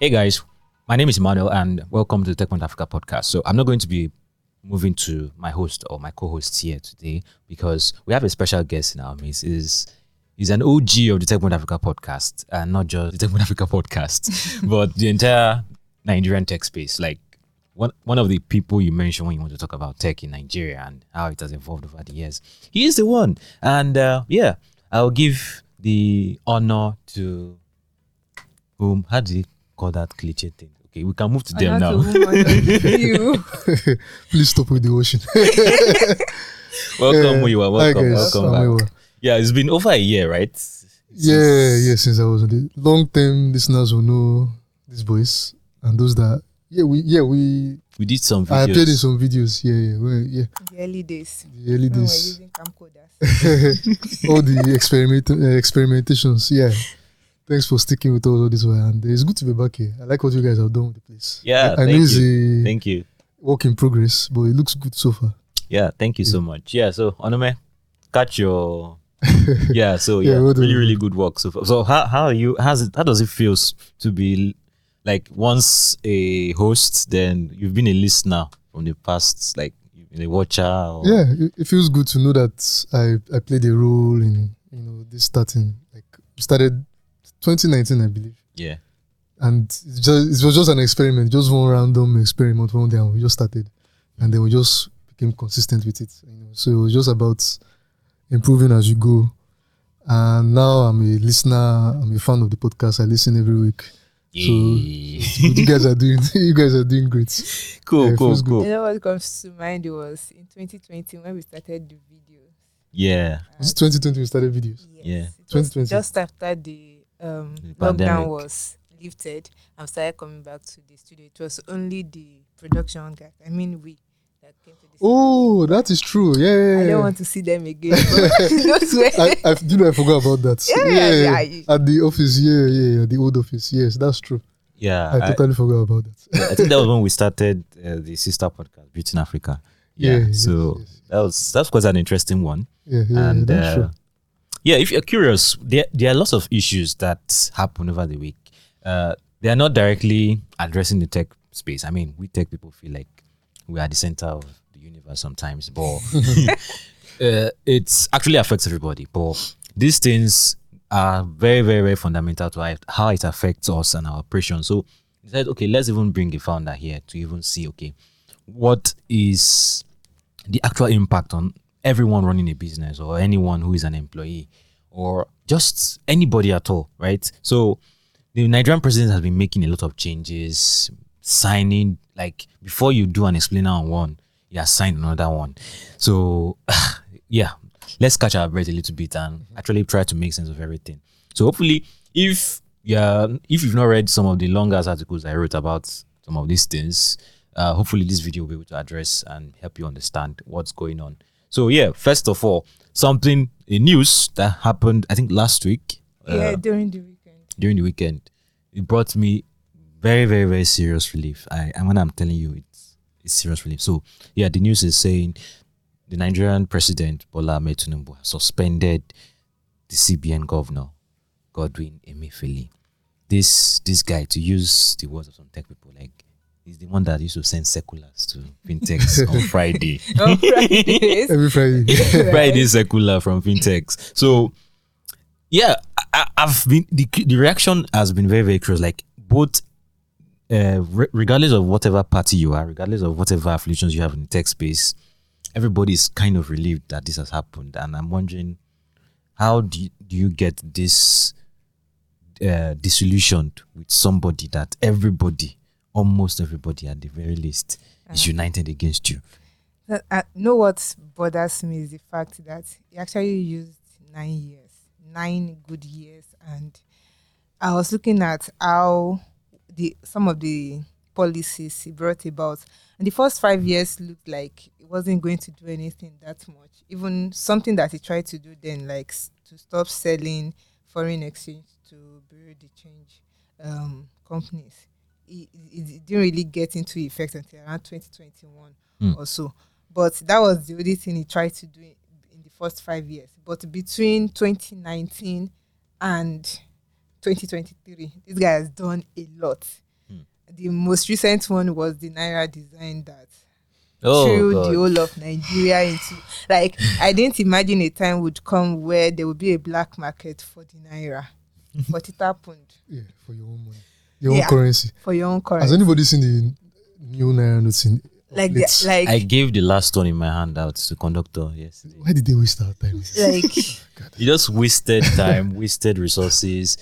Hey guys, my name is Emmanuel and welcome to the Techpoint Africa podcast. So I'm not going to be moving to my host or my co-host here today because we have a special guest in our midst. Is is an OG of the Techpoint Africa podcast and not just the Techpoint Africa podcast, but the entire Nigerian tech space. Like one one of the people you mentioned when you want to talk about tech in Nigeria and how it has evolved over the years. He is the one, and uh, yeah, I'll give the honor to whom. How do you call that cliche thing? Okay, we can move to them now. you. Please stop with the ocean. welcome, Uh, Muyiwa. hi Welcome, guys, welcome I'm back. Muyiwa. Yeah, it's been over a year, right? Yeah, Since- yeah. Since I was on the long term listeners will know this voice, and those that yeah we yeah we We did some videos. I played in some videos. Yeah, yeah, well, yeah. The early days. The early When we were days, using camcorders. all the experiment uh, experimentations. Yeah. Thanks for sticking with us all this way, and uh, it's good to be back here. I like what you guys have done with the place. Yeah, I, I know thank it's a Thank you. work in progress, but it looks good so far. Yeah, thank you so much. Yeah, so Onome, catch your yeah. So yeah, Yeah, really, really good work so far. So how how are you? How's it? How does it feel to be like once a host, then you've been a listener from the past, like you've been a watcher? Or, yeah it, it feels good to know that i i played a role in you know this starting like started 2019 i believe yeah, and it's just it was just an experiment just one random experiment one day and we just started and then we just became consistent with it you know so it was just about improving as you go and now i'm a listener i'm a fan of the podcast i listen every week yeah. you guys are doing you guys are doing great cool, yeah, cool, cool. You know what comes to mind was in 2020 when we started the video. Yeah, it's 2020 we started videos Yes. Yeah. 2020. just after the um, The lockdown was lifted and started coming back to the studio. It was only the production guys. I mean, we that came to the studio. oh that is true yeah, yeah, yeah, I don't want to see them again. Those I, I you know I forgot about that. Yeah, yeah, yeah. At the office, yeah, yeah, yeah, the old office. Yes, that's true. yeah. I, I, totally forgot about that. I think that was when we started uh, the sister podcast, Beauty in Africa. Yeah, Yeah, yes, so yes. that was that's quite an interesting one. Yeah, yeah, and that's uh, true. Yeah, if you're curious, there there are lots of issues that happen over the week. Uh, they are not directly addressing the tech space. I mean, we tech people feel like we are the center of the universe sometimes, but uh, it's actually affects everybody. But these things are very, very, very fundamental to how it- how it affects us and our operation. So we said, okay, let's even bring a founder here to even see, okay, what is the actual impact on everyone running a business or anyone who is an employee or just anybody at all, right? So the Nigerian president has been making a lot of changes, signing like before you do an explainer on one, he has signed another one. So yeah, let's catch our breath a little bit and actually try to make sense of everything. So hopefully, if yeah, if you've not read some of the longer articles I wrote about some of these things, uh, hopefully this video will be able to address and help you understand what's going on. So yeah, first of all, something a news that happened I think last week uh, yeah, during the weekend. during the weekend. It brought me very, very, very serious relief. I and when I'm telling you, it's it's serious relief. So yeah, the news is saying the Nigerian president Bola Ahmed Tinubu has suspended the CBN governor Godwin Emefiele. This this guy, to use the words of some tech people, like he's the one that used to send circulars to fintechs on Friday. On Fridays. Every Friday. Friday circular from fintechs. So yeah, I- I, I've been the the reaction has been very very close. Like both, uh, re- regardless of whatever party you are, regardless of whatever affiliations you have in the tech space, everybody's kind of relieved that this has happened. And I'm wondering, how do you, do you get this uh, disillusioned with somebody that everybody, almost everybody at the very least, is united against you? I know what bothers me is the fact that he actually used nine years, nine good years, and I was looking at how the some of the policies he brought about, and the first five years looked like it wasn't going to do anything that much. Even something that he tried to do then, like s- to stop selling foreign exchange to bureau de change um, companies, it, it, it didn't really get into effect until around 2021 Hmm. or so. But that was the only thing he tried to do in, in the first five years. But between 2019 and 2023, this guy has done a lot. the most recent one was the Naira design that Oh, threw God. the whole of Nigeria into like I didn't imagine a time would come where there would be a black market for the Naira. but it happened Yeah, for your own money, your Yeah. own currency. for your own currency. Has anybody seen the new naira notes in? Like the, like I gave the last one in my hand out to conductor yesterday. Why did they waste our time? like You just wasted time, wasted resources.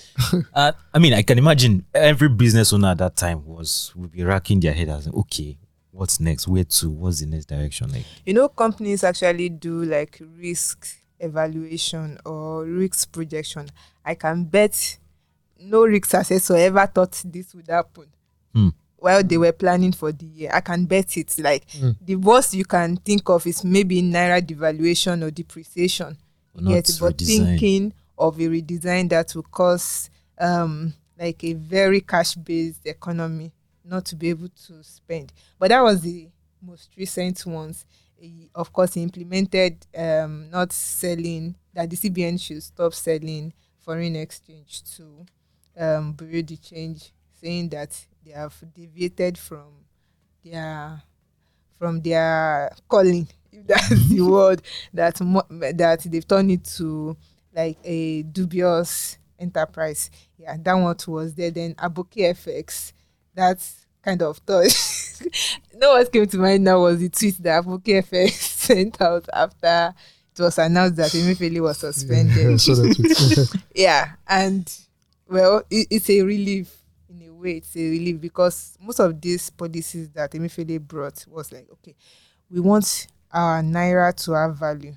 Uh, I mean, I can imagine every business owner at that time was would be racking their head as okay, what's next? Where to? What's the next direction? Like, you know companies actually do like risk evaluation or risk projection i can bet no risk assessor ever thought this would happen Hmm. while they were planning for the year i can bet it like Hmm. the worst you can think of is maybe naira devaluation or depreciation not yet but redesign. thinking of a redesign that will cause um like a very cash based economy not to be able to spend but that was the most recent ones He, of course he implemented um not selling that the cbn should stop selling foreign exchange to um bureau de change saying that they have deviated from their from their calling if that's the word that mo- that they've turned it to like a dubious enterprise. Yeah that one was there. Then AbokiFX that's kind of thought no what came to mind now was the tweet that AbokiFX sent out after it was announced that Emefiele was suspended I saw that tweet. yeah and well it, it's a relief in a way it's a relief because most of these policies that Emefiele brought was like okay we want our naira to have value.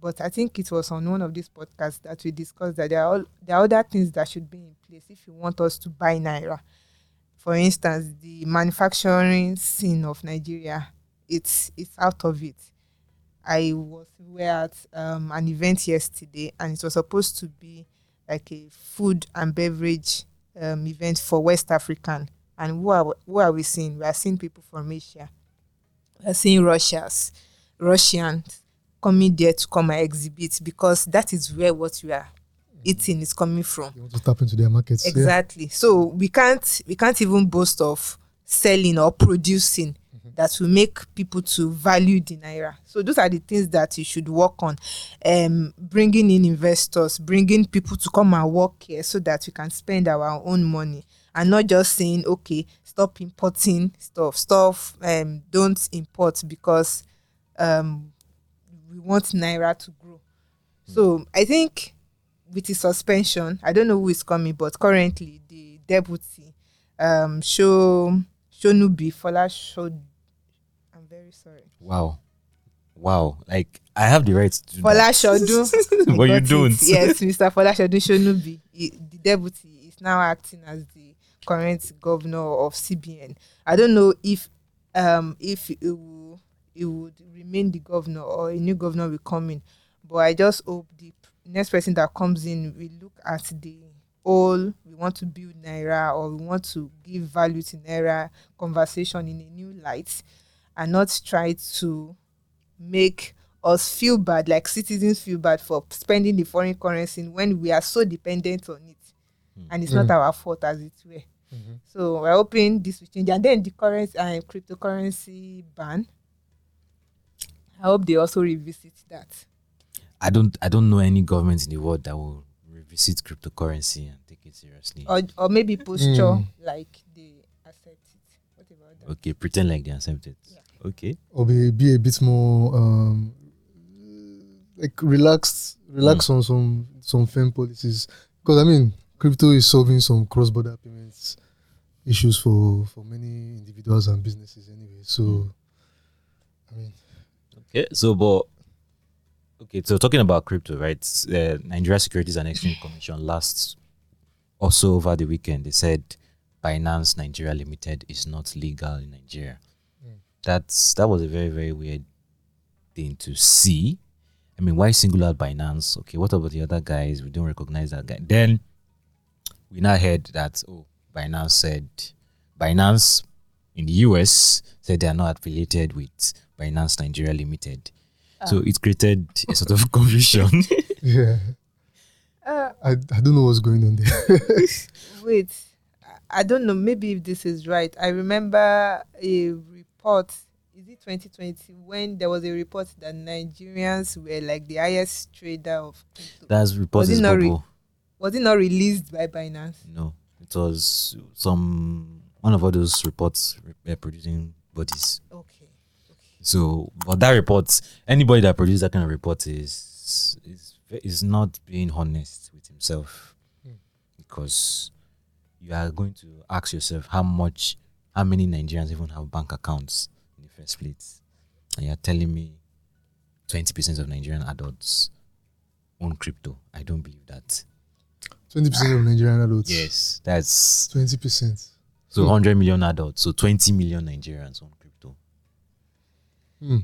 But I think it was on one of these podcasts that we discussed that there are all, there are other things that should be in place if you want us to buy naira. For instance the manufacturing scene of Nigeria it's it's out of it. I was we at um, an event yesterday, and it was supposed to be like a food and beverage um, event for West African. And who are who are we seeing? We are seeing people from Asia. We are seeing Russians, Russians coming there to come and exhibit because that is where what we are eating is coming from. You want to tap into their markets. yeah. Exactly. So we can't we can't even boast of selling or producing that will make people to value the naira. So those are the things that you should work on. Um, bringing in investors, bringing people to come and work here so that we can spend our own money and not just saying okay stop importing stuff stuff um don't import because um we want naira to grow so i think with the suspension i don't know who is coming but currently the deputy um show shonubi fola showed i'm very sorry wow, wow. Like I have the right to do fola that. shodun But you got it. don't. yes mr fola shonubi he, the deputy is now acting as the current governor of cbn i don't know if um if it will it would remain the governor or a new governor will come in but i just hope the next person that comes in will look at the all we want to build naira or we want to give value to naira conversation in a new light and not try to make us feel bad like citizens feel bad for spending the foreign currency when we are so dependent on it. And it's not our fault as it were. So we're hoping this will change. And then the current uh, cryptocurrency ban. I hope they also revisit that. I don't I don't know any government in the world that will revisit cryptocurrency and take it seriously. or or maybe posture Mm. like they accept it. What about that? Okay, pretend like they accept it. Okay. Or be, be a bit more um, like relaxed, relax on some some firm policies. Because I mean, crypto is solving some cross-border payments issues for for many individuals and businesses anyway. So, I mean, Okay. So, but okay. So talking about crypto, right? Uh, Nigeria Securities and Exchange Commission last also over the weekend they said Binance Nigeria Limited is not legal in Nigeria. That's that was a very very weird thing to see. I mean, why single out Binance? Okay, what about the other guys? We don't recognize that guy. Then we now heard that oh, Binance said Binance in the US said they are not affiliated with Binance Nigeria Limited. So it created a sort of confusion. yeah, uh, I, I don't know what's going on there. wait I don't know. Maybe if this is right, I remember a report. Is it 2020 when there was a report that Nigerians were like the highest trader of crypto? That's reported Was it not re- Was it not released by Binance? No, it was some one of all those reports uh, producing bodies. Okay. So, but that report, anybody that produces that kind of report is is is not being honest with himself, Hmm. because you are going to ask yourself how much, how many Nigerians even have bank accounts in the first place, and you're telling me twenty percent of Nigerian adults own crypto. I don't believe that. Twenty percent of Nigerian adults. Yes, that's Twenty percent. so Hmm. 100 million adults. So 20 million Nigerians own crypto. Hmm.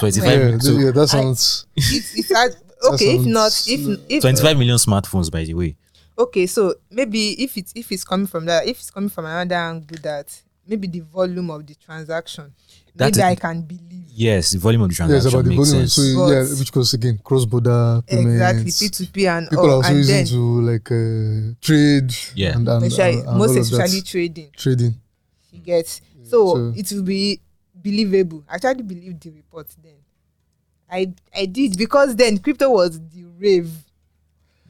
25, Yeah, so yeah, that sounds. It's, it's hard- okay. If not, if if 25 million smartphones, by the way. Okay, so maybe if it's if it's coming from that, if it's coming from another angle that maybe the volume of the transaction, That maybe is- I can believe Yes, the volume of the Yeah, transaction it's about the volume. sense. So But- yeah, which goes again cross border payments exactly. P two P and People are also and using then to like uh, trade. Yeah. and, and, especially, and- and most all of that. especially trading. trading. You get so, so- it will be believable. I actually believe the report then. I I did because then crypto was the rave.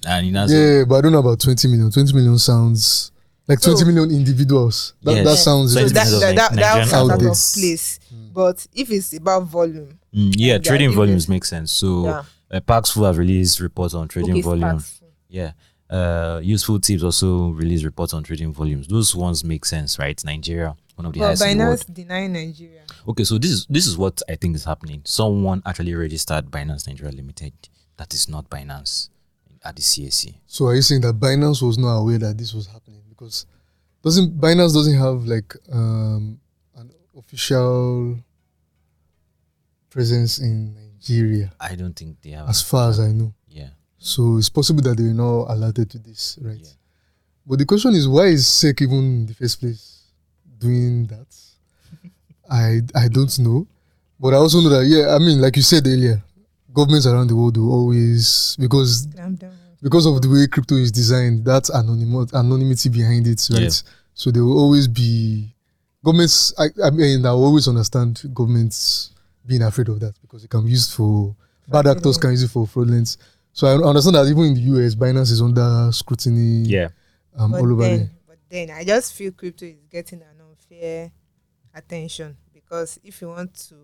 And in as Yeah, but I don't know about 20 million. 20 million sounds like So- 20 million individuals. That, Yes. that sounds. So 20 that of that, Ni- that, that Nigerian was out of adults. place. But if it's about volume, Mm, yeah, Yeah, trading if volumes it's- make sense. So yeah. uh, Paxful have released reports on trading okay, volume. sparks. Yeah. Uh, Useful Tulips also release reports on trading volumes. Those ones make sense, right? Nigeria, one of the But highest in the world. Binance denying Nigeria. Okay, so this is this is what I think is happening. Someone actually registered Binance Nigeria Limited. That is not Binance at the CAC. So are you saying that Binance was not aware that this was happening because doesn't Binance doesn't have like um, an official presence in Nigeria I don't think they have. as far as I know. yeah. So it's possible that they were not alerted to this, right? Yeah. But the question is, why is SEC even in the first place doing that? I I don't know, but I also know that yeah, I mean, like you said earlier, governments around the world will always because because of the way crypto is designed, that's anonymity anonymity behind it, right? Yeah. So there will always be governments. I, I mean, I always understand governments being afraid of that because it can be used for bad actors can use it for fraudulence. So I understand that even in the US, Binance is under scrutiny. Yeah. um, but all over. then, there. but then I just feel crypto is getting an unfair attention because if you want to,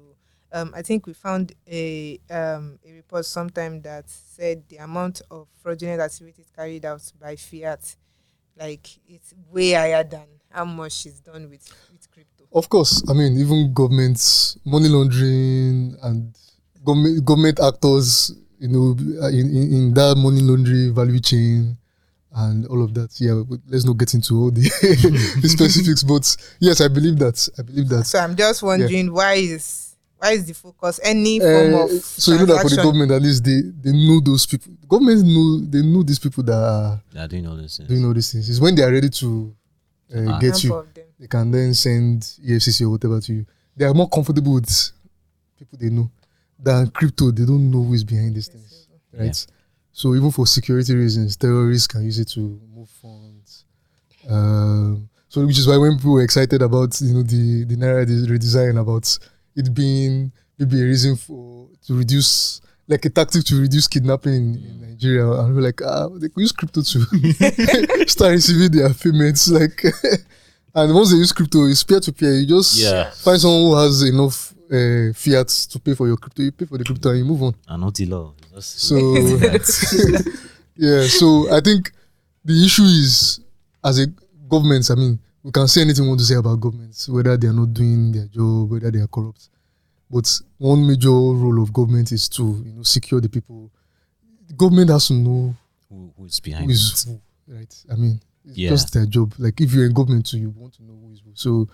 um, I think we found a um, a report sometime that said the amount of fraudulent activities carried out by fiat, like it's way higher than how much is done with with crypto. Of course, I mean even governments, money laundering, and government government actors, you know, in, in, in that money laundering value chain and all of that. Yeah, but let's not get into all the, the specifics. But yes, I believe that. I believe that. So I'm just wondering why is why is the focus any form Uh, of so you know that for the government, at least they they know those people. Government know they know these people that are They are doing all this. Things. Doing all these things. It's when they are ready to uh, Ah. get you. Number of them. they can then send EFCC or whatever to you. They are more comfortable with people they know than crypto. They don't know who is behind these things, right? Yeah. So even for security reasons, terrorists can use it to move funds. Um, so which is why when people were excited about you know the the naira redesign about it being maybe a reason for to reduce like a tactic to reduce kidnapping in, in Nigeria, and we were like, ah, they could use crypto to start receiving their payments, like. And once they use crypto, it's peer to peer. You just Yeah. find someone who has enough uh, fiat to pay for your crypto. You pay for the crypto and you move on. And not law. Just- So, yeah. So I think the issue is, as a government, I mean, we can say anything we want to say about governments, whether they are not doing their job, whether they are corrupt. But one major role of government is to you know secure the people. The government has to know who, who is behind who is it? who, right? I mean, it's Yeah. just their job. Like if you're in government too, you want to know who is who. So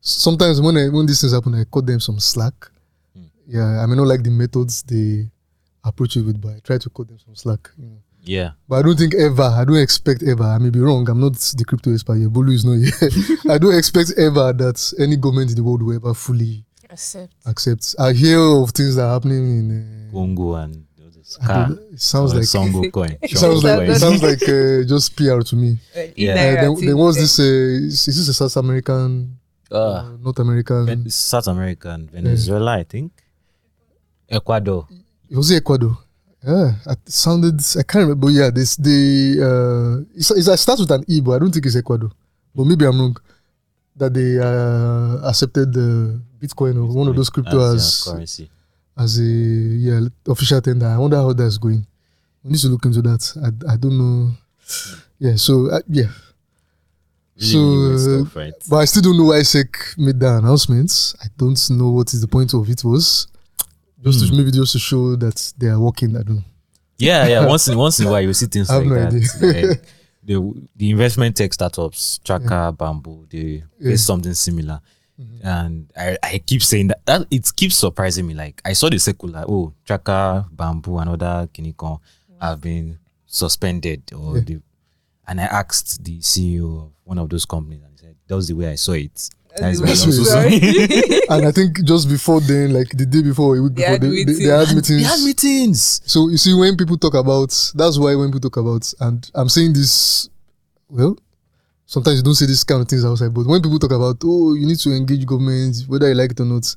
sometimes when I, when these things happen, I cut them some slack. Hmm. Yeah, I may not like the methods they approach it with, but I try to cut them some slack. You know. Yeah. But I don't think ever, I don't expect ever, I may be wrong, I'm not the crypto expert here, Bolu is not here. I don't expect ever that any government in the world will ever fully Accept. accept. I hear of things that are happening in uh, Congo and others. I Car. it sounds like Sango coin. it sounds like it sounds like uh, just PR to me. Uh, Yeah. Uh, Naira then, there was this. Uh, is is this a South American, Uh, uh, North American? South American and Venezuela, I think. Ecuador. It was Ecuador. Yeah, it sounded. I can't remember. But yeah, this the. Uh, it's, it's, it starts with an E, but I don't think it's Ecuador. But maybe I'm wrong. That they uh, accepted the Bitcoin or one of those crypto as as currency. as a yeah official tender. I wonder how that's going. We need to look into that. I, I don't know. Yeah. So uh, yeah, Really So, uh, stuff, right? but I still don't know why SEC made that announcement. I don't know what is the point of it was. Just to, Hmm. maybe just to show that they are working. I don't know. Yeah, yeah. Once in once in a while, you see things like no that. Like, the the investment tech startups, Chaka, Bamboo, they Yeah. something similar. And I, I keep saying that, that it keeps surprising me. Like I saw the secular, oh, Chaka, Bamboo, and other Kinikon have been suspended or Yeah. the and I asked the CEO of one of those companies and he said, That was the way I saw it. That's the why I way also you saw saw it. and I think just before then, like the day before, a week They before, had they, they, they meetings. They had meetings. So you see, when people talk about, that's why when people talk about, and I'm saying this, well, sometimes you don't say this kind of things outside, but when people talk about, oh, you need to engage government, whether you like it or not,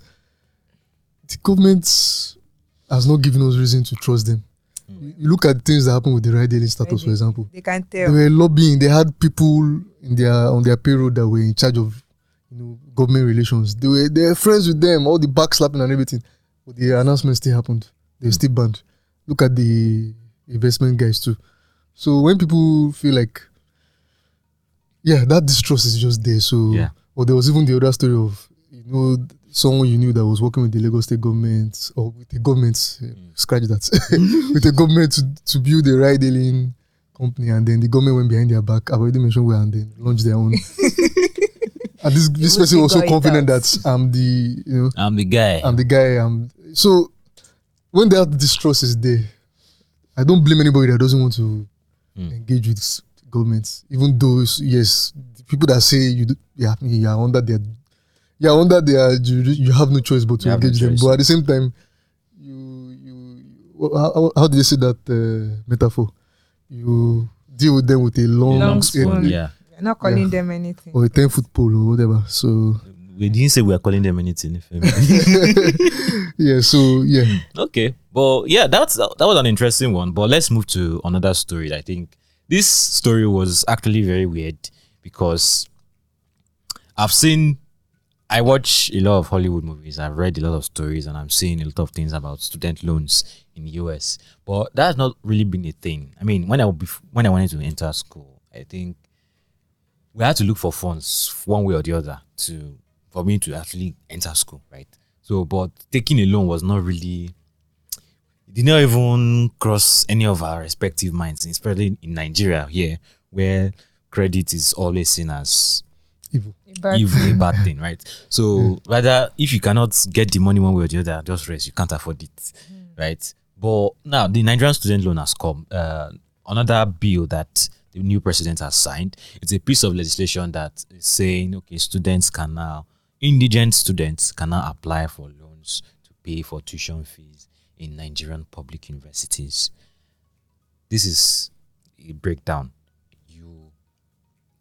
the government has not given us reason to trust them. You you look at things that happen with the ride hailing status, for example. They can They tell. They were lobbying. They had people in their on their payroll that were in charge of, you know, government relations. They were they were friends with them, all the backslapping and everything. But the announcement still happened. They were still banned. Look at the investment guys too. So when people feel like, yeah, that distrust is just there. So, Yeah. or there was even the other story of, you know, someone you knew that was working with the Lagos State government or with the government, uh, scratch that, with the government to, to build a ride hailing company, and then the government went behind their back. I've already mentioned where, and then launched their own. and this this person was so confident out. that I'm the you know I'm the guy. I'm the guy. I'm so when that distrust is there, I don't blame anybody that doesn't want to Mm. engage with s- government, even though yes, the people that say you do, yeah, you are under their yeah under their you, you have no choice but to You have no engage them. But at the same time, you you how, how did they say that uh, metaphor? You deal with them with a long, Long spoon. yeah. You're not calling Yeah. them anything. or a ten foot pole or whatever. So We didn't say we are calling them anything. Femi. yeah, so yeah. okay, but yeah, that's that was an interesting one. But let's move to another story. I think this story was actually very weird because I've seen, I watch a lot of Hollywood movies. I've read a lot of stories, and I'm seeing a lot of things about student loans in the US. But that's not really been a thing. I mean, when I bef- when I wanted to enter school, I think we had to look for funds one way or the other to for me to actually enter school, right? So, but taking a loan was not really it did not even cross any of our respective minds, especially in Nigeria here, where credit is always seen as Evil. Evil, a bad thing, right? So rather, if you cannot get the money one way or the other, just rest. You can't afford it, right? But now the Nigerian student loan has come. Uh, another bill that the new president has signed. It's a piece of legislation that is saying, okay, students can now, indigent students can now apply for loans to pay for tuition fees in Nigerian public universities. This is a breakdown. You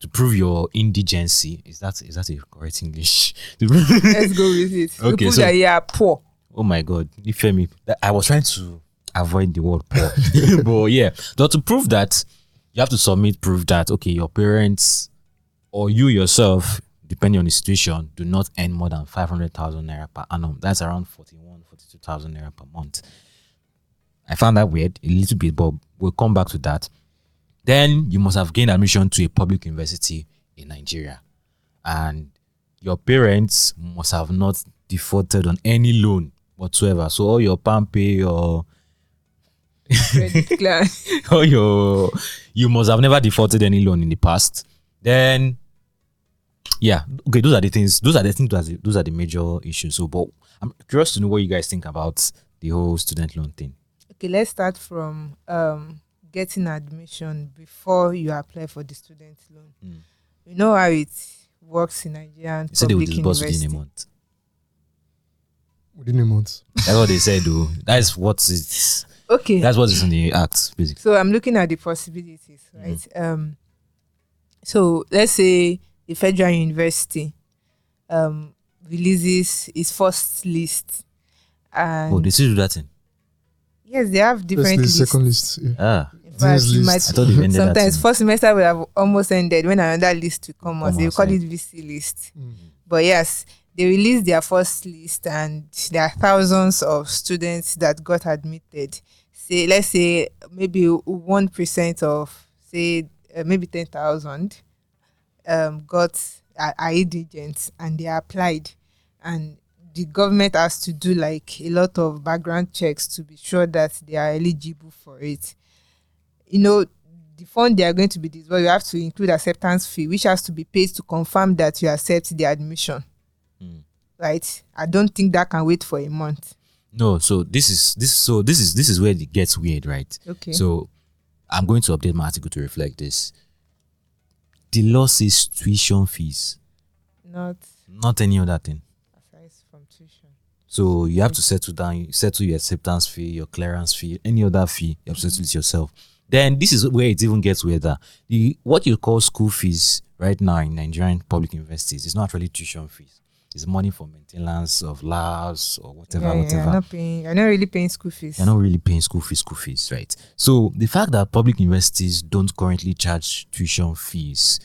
to prove your indigency is that is that a correct English? Let's go with it. Okay, People so- that you are poor. oh my god, Ifemi, that- I was trying to avoid the word poor, but yeah, so to prove that you have to submit proof that okay, your parents or you yourself, depending on the situation, do not earn more than five hundred thousand naira per annum. That's around 41, 42,000 naira per month. I found that weird a little bit, but we'll come back to that. Then you must have gained admission to a public university in Nigeria, and your parents must have not defaulted on any loan whatsoever. So all your pay or Credit card. or you must have never defaulted any loan in the past. Then yeah, okay, those are the things. Those are the things. Those are the, those are the major issues. So, but I'm curious to know what you guys think about the whole student loan thing. Okay, let's start from um, getting admission before you apply for the student loan. Mm. You know how it works in Nigerian They said they would public disburse within a month. Within a month. That's what they said, though. That is what it's. Okay. That's what is in the act, basically. So I'm looking at the possibilities, right? Um, so let's say the federal university um, releases its first list, and Oh, they still do that thing. yes, they have different the lists. second list. Yeah. Ah, In fact, list. might- I thought they ended sometimes first semester will have almost ended when another list will come out. Come They out, call yeah. it VC list. Mm. But yes, they released their first list, and there are thousands of students that got admitted. Say, let's say maybe one percent of say uh, maybe ten thousand um, got are, are and they applied, and the government has to do like a lot of background checks to be sure that they are eligible for it. You know, the fund they are going to be disbursed, you have to include acceptance fee, which has to be paid to confirm that you accept the admission. Right? I don't think that can wait for a month. no. So this is this. So this is this is where it gets weird, right? Okay. So I'm going to update my article to reflect this. The law says tuition fees, Not not any other thing. aside from tuition. So you have to settle down, settle your acceptance fee, your clearance fee, any other fee. You have to settle it yourself. Then this is where it even gets weirder. The what you call school fees right now in Nigerian public universities is not really tuition fees. It's money for maintenance of labs or whatever, yeah, yeah, whatever. you're not paying. You're not really paying school fees. You're not really paying school fees, school fees, right? So the fact that public universities don't currently charge tuition fees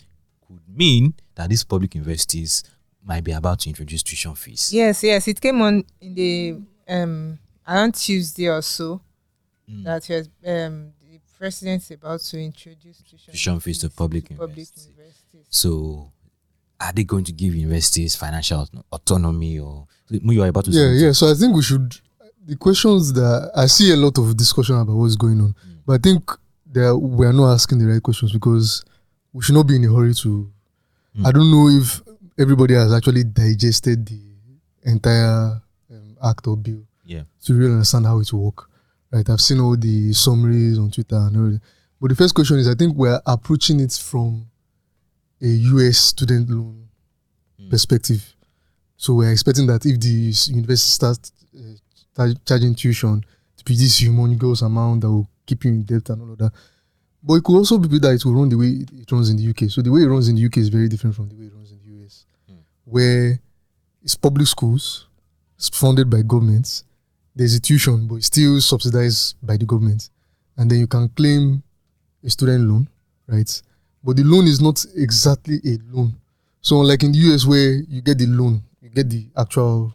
could mean that these public universities might be about to introduce tuition fees. Yes, yes. It came on in the um around Tuesday or so Mm. that was um the president is about to introduce tuition, Tuition fees to public public universities. universities. So are they going to give universities financial autonomy or you are about to Yeah, say yeah. Yeah. So I think we should. The questions that I see a lot of discussion about what's going on, Mm. but I think that we are not asking the right questions because we should not be in a hurry to. Mm. I don't know if everybody has actually digested the entire um, act or bill Yeah. to really understand how it will work. Right, I've seen all the summaries on Twitter and everything. But the first question is, I think we're approaching it from a US student loan Mm. perspective. So we're expecting that if the university starts uh, charging tuition to be this humongous amount that will keep you in debt and all of that. But it could also be that it will run the way it it runs in the UK. So the way it runs in the UK is very different from the way it runs in the US, Mm. where it's public schools, it's funded by governments. There's a tuition, but it's still subsidized by the government, and then you can claim a student loan, right? But the loan is not exactly a loan. So unlike in the US where you get the loan, you get the actual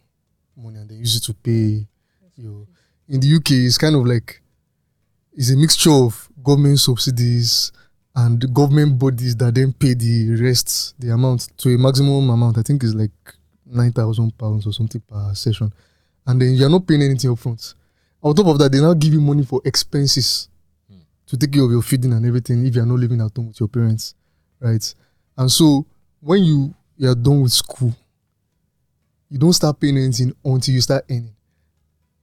money and they use it to pay in the UK it's kind of like it's a mixture of government subsidies and government bodies that then pay the rest, the amount to a maximum amount. I think it's like nine thousand pounds or something per session. And then you're not paying anything upfront. On top of that, they now give you money for expenses. To take care of your feeding and everything if you're not living at home with your parents. Right. And so when you you are done with school, you don't start paying anything until you start earning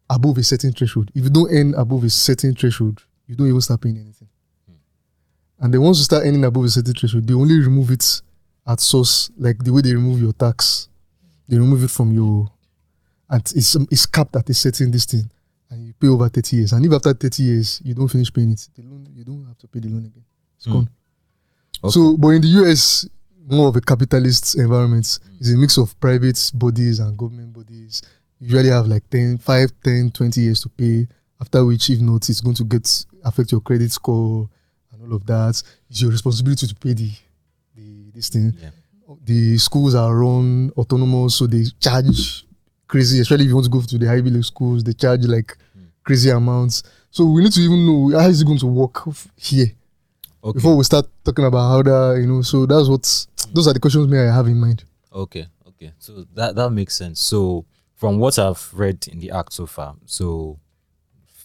above a certain threshold. If you don't earn above a certain threshold, you don't even start paying anything. Hmm. And then once you start earning above a certain threshold, they only remove it at source, like the way they remove your tax. They remove it from your, and it's it's capped at a certain distance, and you pay over thirty years. And if after thirty years you don't finish paying it, the loan you don't have to pay the loan again. It's Hmm. gone. Okay. So, but in the US, more of a capitalist environment. It's a mix of private bodies and government bodies. You usually have like 10, 5, 10, 20 years to pay. After which, if not, it's going to get affect your credit score and all of that. It's your responsibility to pay the the this thing. Yeah. The schools are run autonomous, so they charge crazy. Especially if you want to go to the Ivy League schools, they charge like crazy amounts. So we need to even know how is it going to work here Okay. before we start talking about how that you know. So that's what those are the questions me I have in mind. Okay, okay. So that that makes sense. So from what I've read in the act so far, so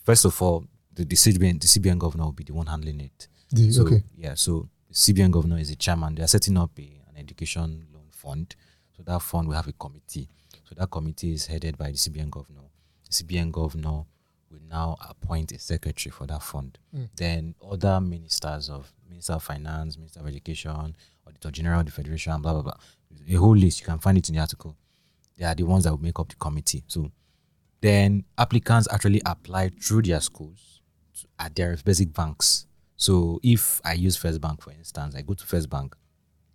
first of all, the, the CBN the CBN governor will be the one handling it. The, So okay. yeah, so the CBN governor is the chairman. They are setting up a, an education loan fund. So that fund will have a committee. So that committee is headed by the CBN governor. The CBN governor will now appoint a secretary for that fund. Mm. Then other ministers of Minister of Finance, Minister of Education, Auditor General of the Federation, blah blah blah. A whole list. You can find it in the article. They are the ones that will make up the committee. So then applicants actually apply through their schools at their basic banks. So if I use First Bank, for instance, I go to First Bank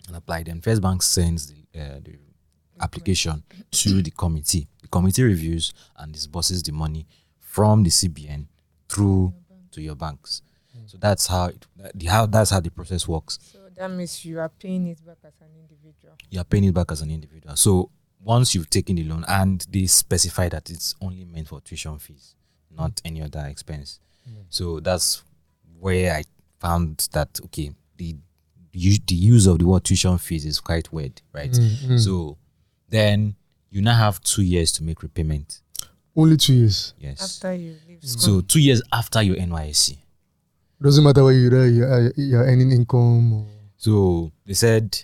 and apply. Then First Bank sends the, uh, the application to the committee. The committee reviews and disburses the money from the CBN through to your banks. So that's how it, the how that's how the process works. So that means you are paying it back as an individual. You're paying it back as an individual. So once you've taken the loan and they specify that it's only meant for tuition fees, not any other expense. So that's where I found that okay, the the use of the word tuition fees is quite weird, right? Mm, mm. So then you now have two years to make repayment. Only two years. Yes. After you leave school. so two years after your NYSC. Doesn't matter where you're, you're, uh, you're earning income. Or, So they said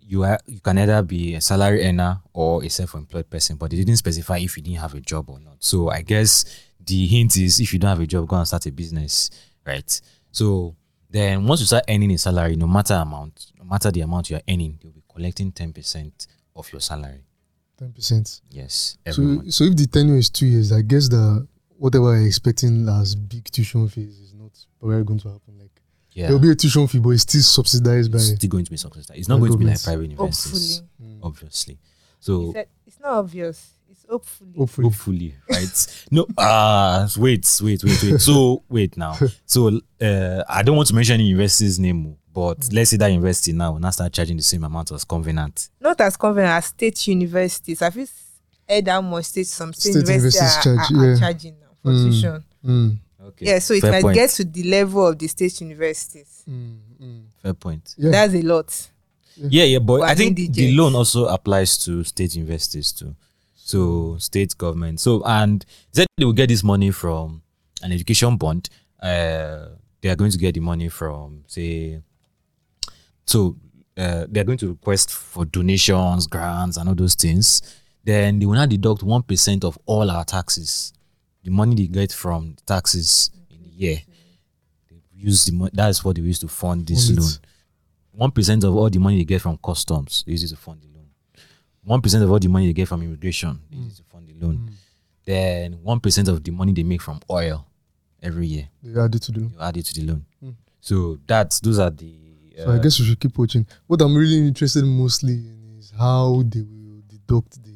you are you can either be a salary earner or a self-employed person, but they didn't specify if you didn't have a job or not. So I guess the hint is if you don't have a job, go and start a business, right? So then once you start earning a salary, no matter amount, no matter the amount you are earning, they'll be collecting ten percent of your salary. ten percent. Yes, So, month. so if the tenure is two years, I guess the whatever you're expecting as big tuition fees is not probably going to happen. Like Yeah, there'll be a tuition fee, but it's still subsidized by. it's still going to be subsidized. It's not by going to be like private universities, Hopefully. Mm. obviously. He So said it's not obvious. It's hopefully. Hopefully. hopefully right no ah wait wait wait wait so wait now so uh i don't want to mention any university's name but let's say that university now will not start charging the same amount as covenant Not as convenient as state universities. Have you heard how much state some state, State universities universities are, charge, are, are yeah. charging now for Mm. tuition? Mm, okay Yeah, so it fair might point. get to the level of the state universities. mm, mm. fair point Yeah. That's a lot. yeah yeah but For i an think the loan also applies to state universities too so state government so and that they will get this money from an education bond uh they are going to get the money from say so uh, they're going to request for donations, grants, and all those things. Then they will not deduct one percent of all our taxes, the money they get from the taxes in the year. They use the money. That's what they use to fund this it. loan. One percent of all the money they get from customs, they use it to fund the loan. One percent of all the money they get from immigration, they use it to fund the loan. Then one percent of the money they make from oil every year, They added to the loan. you add it to the loan. Mm. So that's those are the. So I guess we should keep watching. What I'm really interested mostly in is how they will deduct the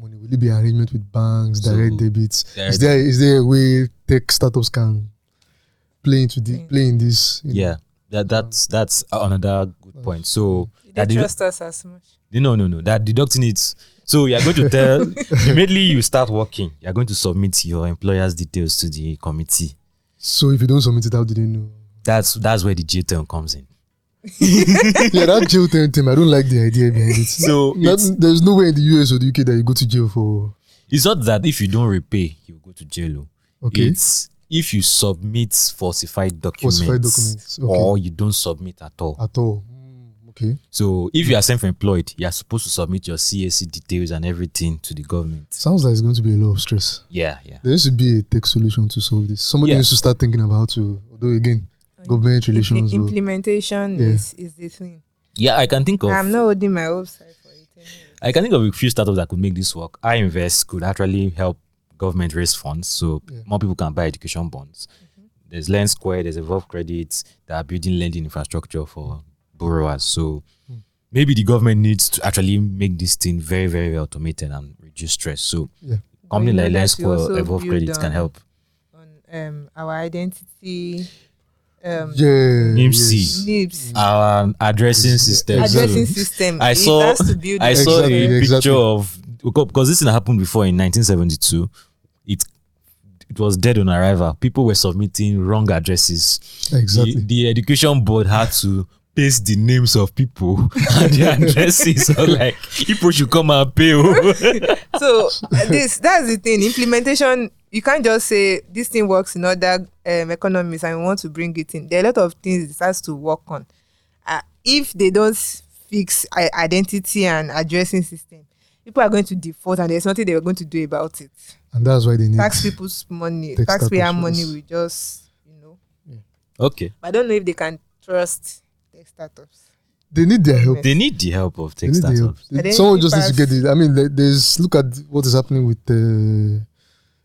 money. Will it be arrangement with banks, So, direct debits? direct- Is there is there a way tech startups can play into the play in this? you know? yeah that that's um, that's another good point so They that dedu- trust us as much. no no no that deducting it so you're going to tell immediately you start working you're going to submit your employer's details to the committee So if you don't submit it, how do they know? That's that's where the jail term comes in yeah, that jail thing, thing, I don't like the idea behind it. so it's, there's no way in the US or the UK that you go to jail for. it's not that if you don't repay you go to jail oh. Okay. it's if you submit falsified documents, Falsified documents, okay. or you don't submit at all At all. Mm, okay. so if you are self-employed you are supposed to submit your CAC details and everything to the government Sounds like it's going to be a lot of stress. yeah yeah There needs to be a tech solution to solve this. Somebody Yeah. needs to start thinking about how to, although again, government relations. Impl- will- implementation Yeah. is, is the thing. yeah i can think of I'm not holding my hopes high for it. Anyway. I can think of a few startups that could make this work. i-invest could actually help government raise funds so Yeah. more people can buy education bonds. There's Lendsqr, there's Evolve Credits that are building lending infrastructure for borrowers. So maybe the government needs to actually make this thing very, very, very automated and reduce stress. So Yeah. company like know Lendsqr, also Evolve Credits can help. On um, our identity, um, Yeah. NIMC. yes. NIPS, Our addressing system. addressing system. I saw has to build I saw Exactly, a exactly. picture of because this thing happened before in 1972. It it was dead on arrival. People were submitting wrong addresses. Exactly. The, the education board had to paste the names of people and the addresses. so like people should come and pay. oh. so this that's the thing implementation you can't just say this thing works in other um, economies and we want to bring it in there are a lot of things it has to work on uh, if they don't fix i- identity and addressing system people are going to default and there's nothing they're going to do about it And that's why they need. tax people's money Tech taxpayer money will just you know okay. i don't know if they can trust tech startups They need their help. They need the help of They tech need startups. But then Someone just needs to get it. I mean, there's look at what is happening with uh,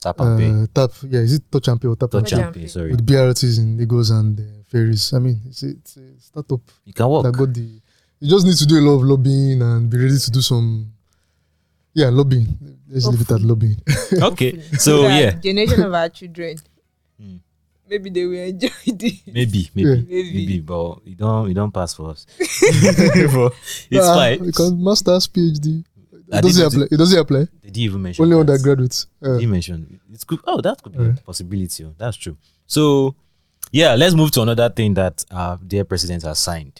Tap and pay. uh, tap. Yeah, is it touch and pay or tap and Touch pay? Touch and and pay. pay. Sorry, with BRTs in Lagos and uh, ferries. I mean, it's a, it's a startup you can walk. that got the. You just need to do a lot of lobbying and be ready to do some. Yeah, lobbying. Let's leave it at lobbying. okay, so that yeah, generation of our children Hmm. maybe they will enjoy it maybe, maybe, Yeah. Maybe. maybe, but you don't, you don't pass for us. But it's Ah, fine. You can masters, PhD. I It doesn't apply. It doesn't apply. Did you even mention Only that? undergraduates. Uh, Did you mention it's good? Oh, that could be a possibility. oh. That's true. So, yeah, let's move to another thing that our dear president has signed.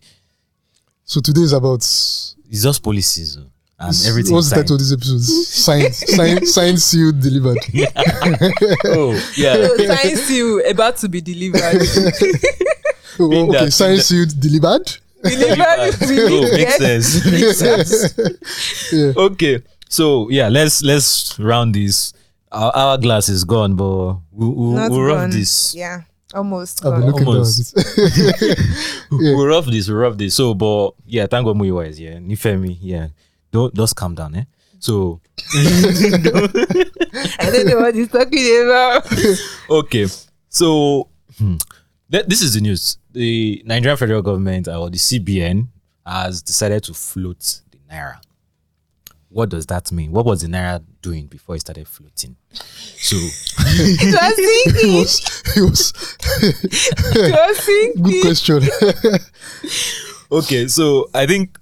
so today is about. It's just policies oh, and s- everything. What's the title of this episode? Signed, signed, signed, sealed, delivered. oh, yeah. so science you about to be delivered Oh, okay, that- signed, sealed, delivered. Delivered oh, makes sense. Makes sense. Yeah. Okay, so yeah, let's let's round this. Our hourglass is gone, but we'll, we'll, Not we'll rough gone. this. yeah almost I've been looking at Almost. Yeah. We'll rough this. We'll rough this. So, but yeah, thank God Muyiwa is here. Nifemi, yeah. Don't just calm down, eh? So I don't know what he's talking about. okay, so hmm, th- this is the news. The Nigerian federal government or the CBN has decided to float the naira. What does that mean? What was the naira doing before it started floating? So It was it was, it was It was thinking. good question. okay, so I think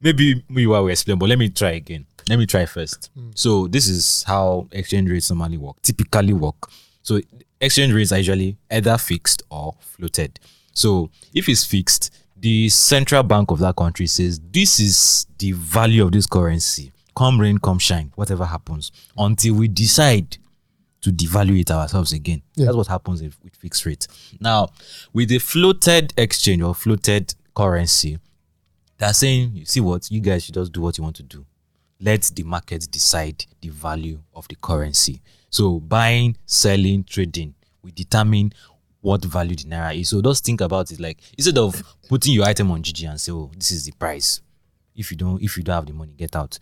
maybe Muyiwa will explain, but let me try again. Let me try first. Hmm. So this is how exchange rates normally work, typically work. So exchange rates are usually either fixed or floated. So if it's fixed, the central bank of that country says this is the value of this currency. Come rain, come shine, whatever happens, until we decide to devalue it ourselves again. Yeah. That's what happens if, with fixed rate. Now, with the floated exchange or floated currency, they're saying, you see what, you guys should just do what you want to do. Let the market decide the value of the currency. So buying, selling, trading, we determine what value the naira is. So just think about it like instead of putting your item on GG and say, oh, this is the price. If you don't, if you don't have the money, get out.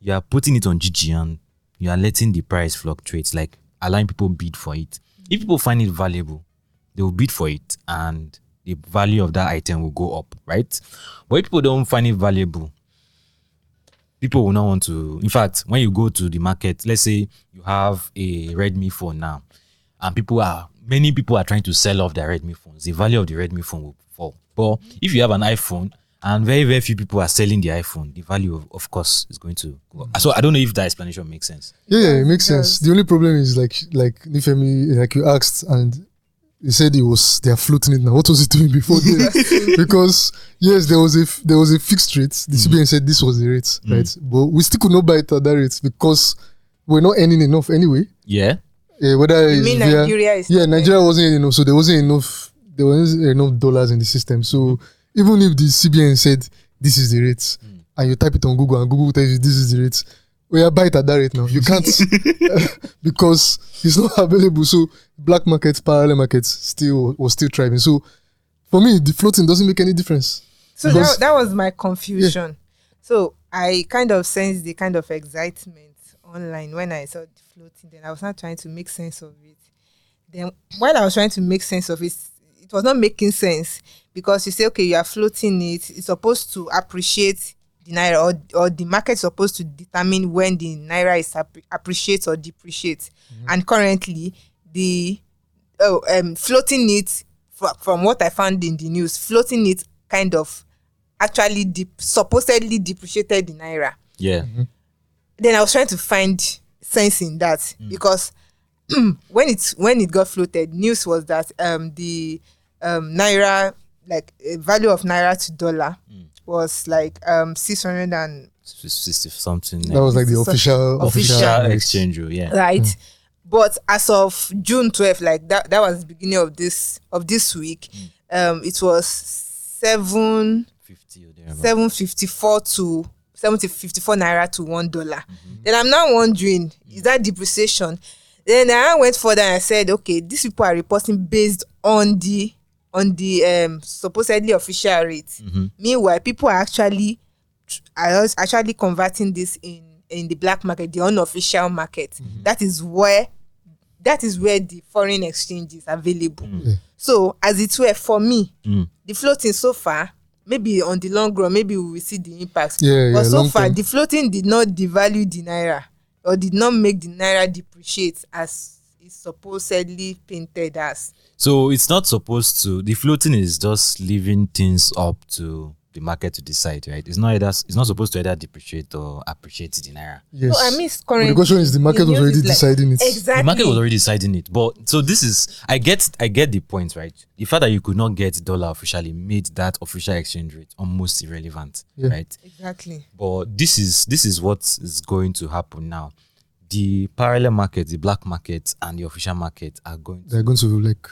You are putting it on GG and you are letting the price fluctuate, like allowing people bid for it. If mm-hmm. people find it valuable, they will bid for it and the value of that item will go up, right? But if people don't find it valuable, people will not want to. In fact, when you go to the market, let's say you have a Redmi phone now, and people are many people are trying to sell off their Redmi phones, the value of the Redmi phone will fall. But if you have an iPhone and very, very few people are selling the iPhone, the value of, of course is going to go up. So I don't know if that explanation makes sense. Yeah, yeah, it makes it sense. The only problem is like like Nifemi, like you asked, and he said it was they are floating it now. What was it doing before? then? because yes, there was a f- there was a fixed rate. The mm. CBN said this was the rate, mm. right? But we still could not buy it at that rate because we're not earning enough anyway. Yeah. Uh, whether You it's mean via- Nigeria is yeah, Nigeria wasn't earning enough, so there wasn't enough. There wasn't enough dollars in the system. So even if the CBN said this is the rate, and you type it on Google and Google tells you this is the rate, we are buy it at that rate now. You can't because it's not available. So black markets, parallel markets, still was still thriving. So for me, the floating doesn't make any difference. So that, that was my confusion. So I kind of sensed the kind of excitement online when I saw the floating. Then I was not trying to make sense of it. Then while I was trying to make sense of it, it was not making sense because you say, okay, you are floating it. It's supposed to appreciate the naira, or, or the market is supposed to determine when the naira is appre- appreciates or depreciates. And currently, the oh, um, floating it fro- from what I found in the news, floating it kind of actually dep- supposedly depreciated the naira. Yeah. Then I was trying to find sense in that because when it when it got floated, news was that um the um naira like uh, value of naira to dollar was like um six hundred and 60 something. That was like the official official official. Exchange rate, yeah. right. But as of june 12th like that that was the beginning of this of this week um it was seven 50 or thereabout. seven fifty four to seventy fifty four naira to one dollar. Then i'm now wondering is that depreciation? Then i went further and i said okay these people are reporting based on the on the um supposedly official rate. Meanwhile people are actually are actually converting this in in the black market the unofficial market. That is where that is where the foreign exchange is available. Mm. So as it were for me, Mm. the floating so far, maybe on the long run, maybe we will see the impact. Yeah, but yeah, so far, term. the floating did not devalue the naira or did not make the naira depreciate as it's supposedly painted as. So it's not supposed to. The floating is just leaving things up to the market to decide, right? It's not either. It's not supposed to either depreciate or appreciate the naira. Yes. No, I mean but currently. the question is the market was already is like- deciding it. Exactly. The market was already deciding it, but so this is. I get. I get the point, right? The fact that you could not get dollar officially made that official exchange rate almost irrelevant, Yeah. right? Exactly. But this is this is what is going to happen now. The parallel market, the black market, and the official market are going. To, They're going to like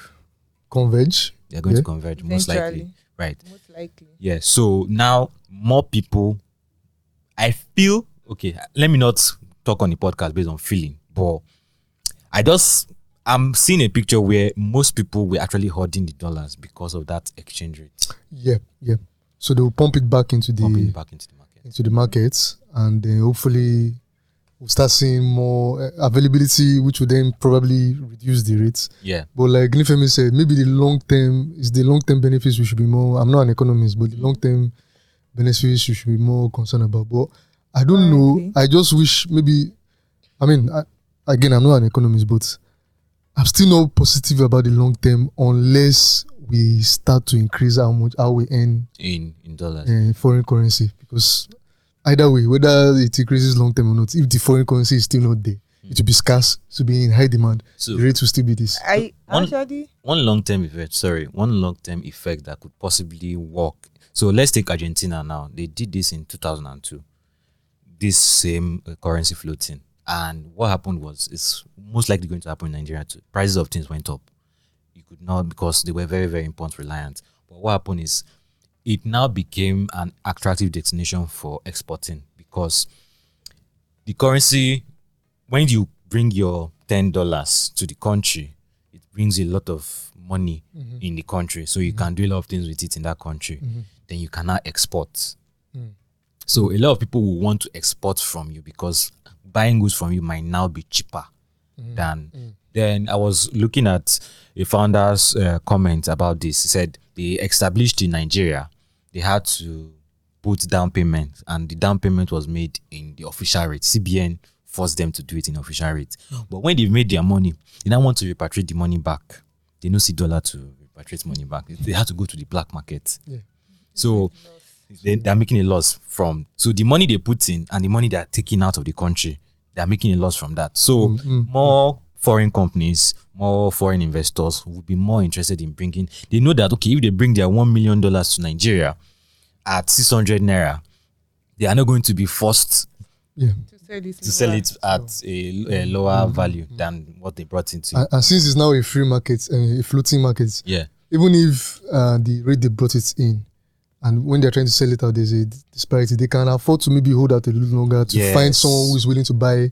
converge. they're going yeah. to converge most likely, Eventually. Right? Most likely. Yeah. So now more people. I feel okay. Let me not talk on the podcast based on feeling, but I just I'm seeing a picture where most people were actually hoarding the dollars because of that exchange rate Yeah, yeah. So they will pump it back into the pumping it back into the market. into the markets, and then hopefully we'll start seeing more uh, availability, which will then probably reduce the rates. Yeah. But like Nifemi said, maybe the long term is the long term benefits we should be more. I'm not an economist, but the long term benefits we should be more concerned about. But I don't know. Okay. I just wish maybe. I mean, I, again, I'm not an economist, but I'm still not positive about the long term unless we start to increase how much how we earn In in dollars. uh, foreign currency because either way, whether it increases long term or not, if the foreign currency is still not there, it will be scarce, to be in high demand. So the rate will still be this. I one- actually one long term effect, sorry, one long term effect that could possibly work. So let's take Argentina now. They did this in 2002, this same uh, currency floating. And what happened was, it's most likely going to happen in Nigeria too. Prices of things went up. You could not, because they were very, very import reliant. But what happened is, it now became an attractive destination for exporting because the currency, when you bring your $10 to the country, it brings a lot of money mm-hmm. in the country. So you mm-hmm. can do a lot of things with it in that country. Mm-hmm. Then you cannot export. Mm. So a lot of people will want to export from you because buying goods from you might now be cheaper than. Mm. Then I was looking at a founder's uh, comment about this. He said they established in Nigeria, they had to put down payment, and the down payment was made in the official rate. CBN forced them to do it in official rate. Hmm. But when they've made their money, they now want to repatriate the money back. They no see dollar to repatriate money back. They have to go to the black market. Yeah. So they, they're making a loss from so the money they put in and the money they're taking out of the country, they're making a loss from that. So Mm, mm, mm. more foreign companies, more foreign investors would be more interested in bringing. They know that okay, if they bring their one million dollars to Nigeria at six hundred naira, they are not going to be forced Yeah. to sell it, to sell it at a, a lower value than what they brought into. And, and since it's now a free market, uh, a floating market, yeah, even if uh, the rate they brought it in, and when they're trying to sell it out, there's a disparity. They can afford to maybe hold out a little longer to find someone who is willing to buy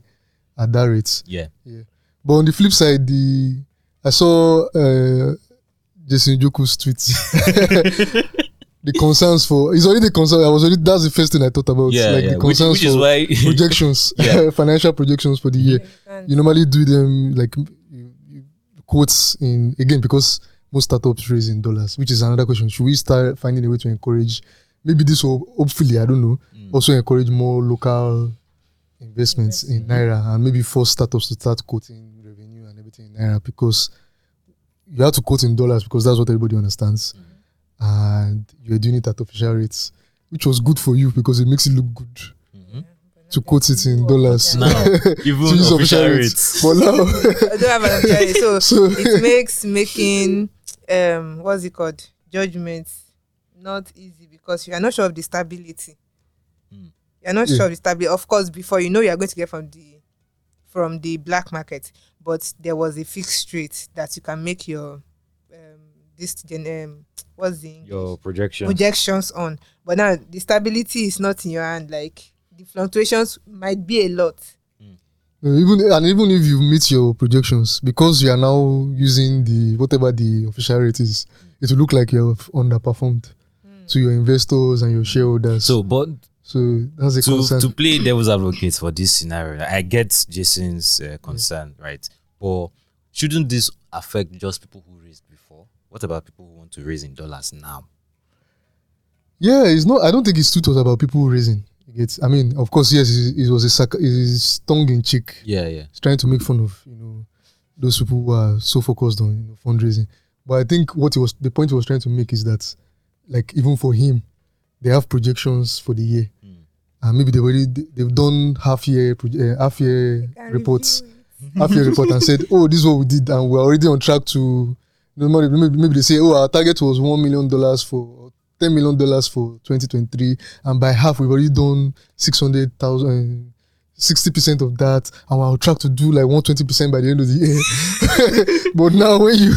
at that rate. yeah. But on the flip side, the I saw uh, Jason Njoku's tweet. the concerns for it's already the concern. I was already that's the first thing I thought about. Yeah, like yeah. the concerns which is for why projections, Yeah. financial projections for the year. You normally do them like you, you quotes in again because most startups raise in dollars, which is another question. Should we start finding a way to encourage? Maybe this will hopefully I don't know Mm. also encourage more local investments in naira and maybe force startups to start quoting revenue in naira because you have to quote in dollars because that's what everybody understands, and you're doing it at official rates, which was good for you because it makes it look good Mhm. to quote it in dollars. now even To use official rates. But now, I don't have an idea. So, so it makes making um what's it called judgments not easy because you are not sure of the stability. Mm. You're not Yeah. sure of the stability. Of course, before you know you are going to get from the from the black market, but there was a fixed rate that you can make your um this gen um what's the English? Your projection. projections on. But now the stability is not in your hand. Like the fluctuations might be a lot. Uh, even and even if you meet your projections, because you are now using the whatever the official rate is, it will look like you have underperformed to your investors and your shareholders. So, but so that's a to, concern. to play devil's advocate for this scenario, I get Jason's uh, concern, right? But shouldn't this affect just people who raised before? What about people who want to raise in dollars now? Yeah, it's not. I don't think it's too tough about people raising. It's. I mean, of course, yes, it, it was a sac- it's tongue in cheek. Yeah, yeah. It's trying to make fun of you know those people who are so focused on you know, fundraising. But I think what he was the point he was trying to make is that, like, even for him, they have projections for the year, And maybe they already they've done half year uh, half year reports. half year report and said, "Oh, this is what we did, and we're already on track to." you know, Maybe, maybe they say, "Oh, our target was one million dollars for ten million dollars for 2023, and by half we've already done six hundred thousand." 60 percent of that, and we're on track to do like 120 percent by the end of the year. but now, when you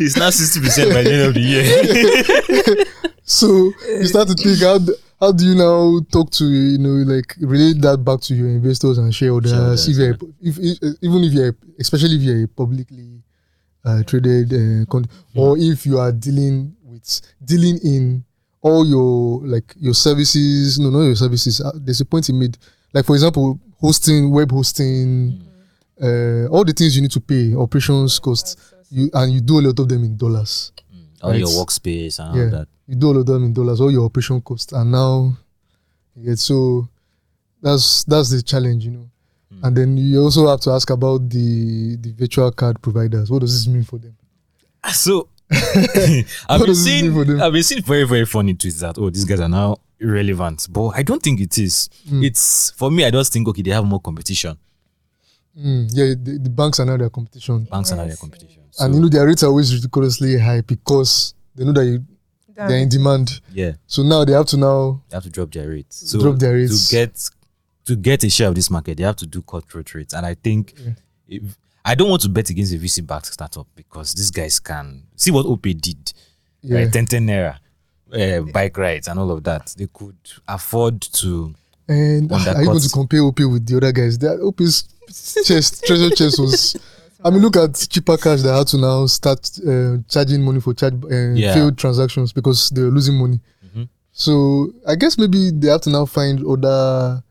It's not 60% by the end of the year. so you start to think how do, how do you now talk to you know like relate that back to your investors and shareholders, Shareholders, if you're a, if, if even if you're especially if you're a publicly uh, traded uh, con- or if you are dealing with dealing in all your like your services no not your services uh, there's a point he made. Like for example hosting web hosting uh, all the things you need to pay operations costs you and you do a lot of them in dollars All your workspace and all that. you do all of them in dollars, all your operation costs, and now, yeah, so that's that's the challenge, you know. Hmm. And then you also have to ask about the the virtual card providers. What does this mean for them? So I've been does this mean for seeing? I've been seeing very very funny tweets that oh these guys are now irrelevant, but I don't think it is. Mm. It's for me. I just think okay they have more competition. Mm, yeah, the, the banks are now their competition, Banks are now their competition. So, and you know their rates are always ridiculously high because they know that you, they're in demand. yeah, So now they have to now they have to drop their rates. So Drop their rates. to get to get a share of this market. They have to do cutthroat rates, and I think Yeah. if, I don't want to bet against a VC backed startup because these guys can see what OP did. yeah. right? 10 10 naira, uh, bike rides, and all of that. They could afford to. And that are you going to compare OP with the other guys? That OP's chest, treasure chest was. I mean, look at Chipper Cash that had to now start uh, charging money for charge uh, Yeah. failed transactions because they were losing money. Mhm. So I guess maybe they have to now find other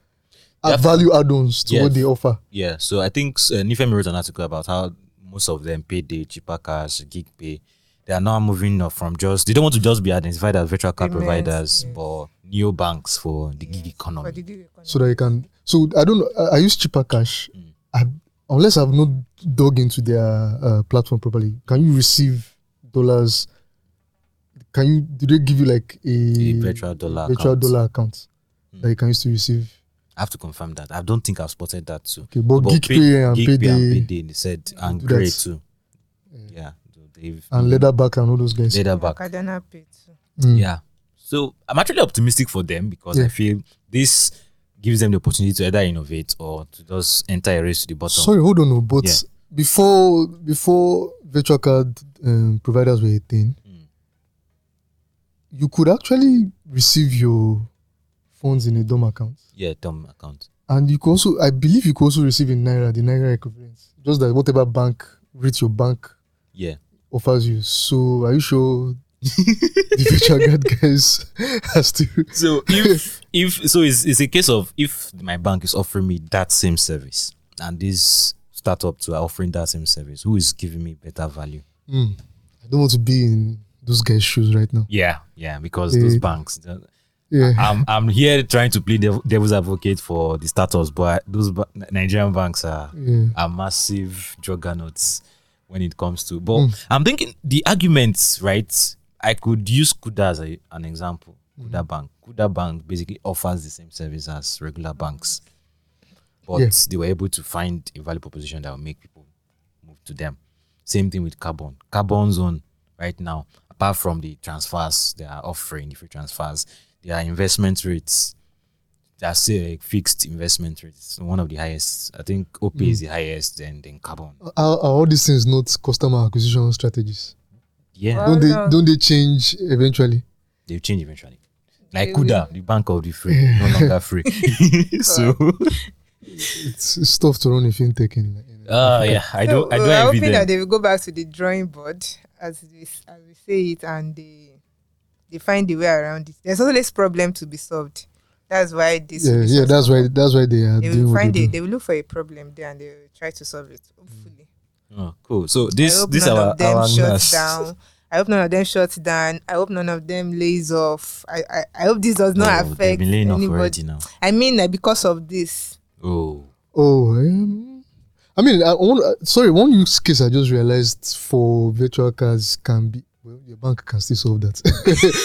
to- value add-ons to Yes. what they offer. Yeah, so I think uh, Nifemi wrote an article about how most of them pay the Chipper Cash, gig pay. They are now moving up from just, they don't want to just be identified as virtual card Payments, providers, yes. but neo banks for the gig economy. the gig economy. so that you can. So I don't know. I, I use Chipper Cash. Mm. I, unless I've not dug into their uh, platform properly, can you receive dollars? Can you? Do they give you like a, A virtual dollar virtual account. dollar account Mm. that you can use to receive? I have to confirm that. I don't think I've spotted that too. Okay, but, But Geegpay and Gig pay and Payday payday, they said, and do Grey that. too. Yeah, so they've and Leatherback and all those guys. Leatherback. Cardano Pay. Mm. Yeah. So I'm actually optimistic for them because I feel this gives them the opportunity to either innovate or to just enter a race to the bottom. Sorry, hold on, but Yeah. before before virtual card um, providers were a thing, Mm. you could actually receive your funds in a DOM account. Yeah, dumb account. And you could also, I believe you could also receive in Naira, the Naira equivalent. Just that whatever bank rate your bank Yeah. Offers you. So are you sure the future guard guys has to So if if so it's, it's a case of if my bank is offering me that same service and this startup to are offering that same service, who is giving me better value? Hmm. I don't want to be in those guys' shoes right now. Yeah, yeah, because those banks. Yeah. I'm I'm here trying to play dev- devil's advocate for the startups, but those Nigerian banks are yeah. are massive juggernauts when it comes to. But Mm. I'm thinking the arguments, right? I could use Kuda as a, an example. Kuda Bank. Kuda Bank basically offers the same service as regular banks, but they were able to find a value proposition that will make people move to them. Same thing with Carbon. Carbon Zone right now, apart from the transfers they are offering, the free transfers, their investment rates they say like fixed investment rates. One of the highest. I think OP is the highest, then then Carbon. Are, are all these things not customer acquisition strategies? Yeah, Well, don't they no. don't they change eventually? they'll change eventually. Like They Kuda, the bank of the free, no longer free. so, It's, it's tough to run a fintech in. in uh, yeah, I don't, I don't we're envy hoping that them. they will go back to the drawing board as we as we say it and they they find the way around it. There's always problem to be solved. That's why this yeah, yeah. That's why that's why they are they will find they it. do. They will look for a problem there and they will try to solve it. Hopefully. Oh, cool. So I this hope this none our of them our shuts nurse. down. I hope none of them shuts down. I hope none of them lays off. I I, I hope this does not Oh, affect been laying off anybody. now. I mean, like because of this. Oh, Oh, um, I mean, I want, uh, sorry, one use case I just realized for virtual cars can be well, your bank can still solve that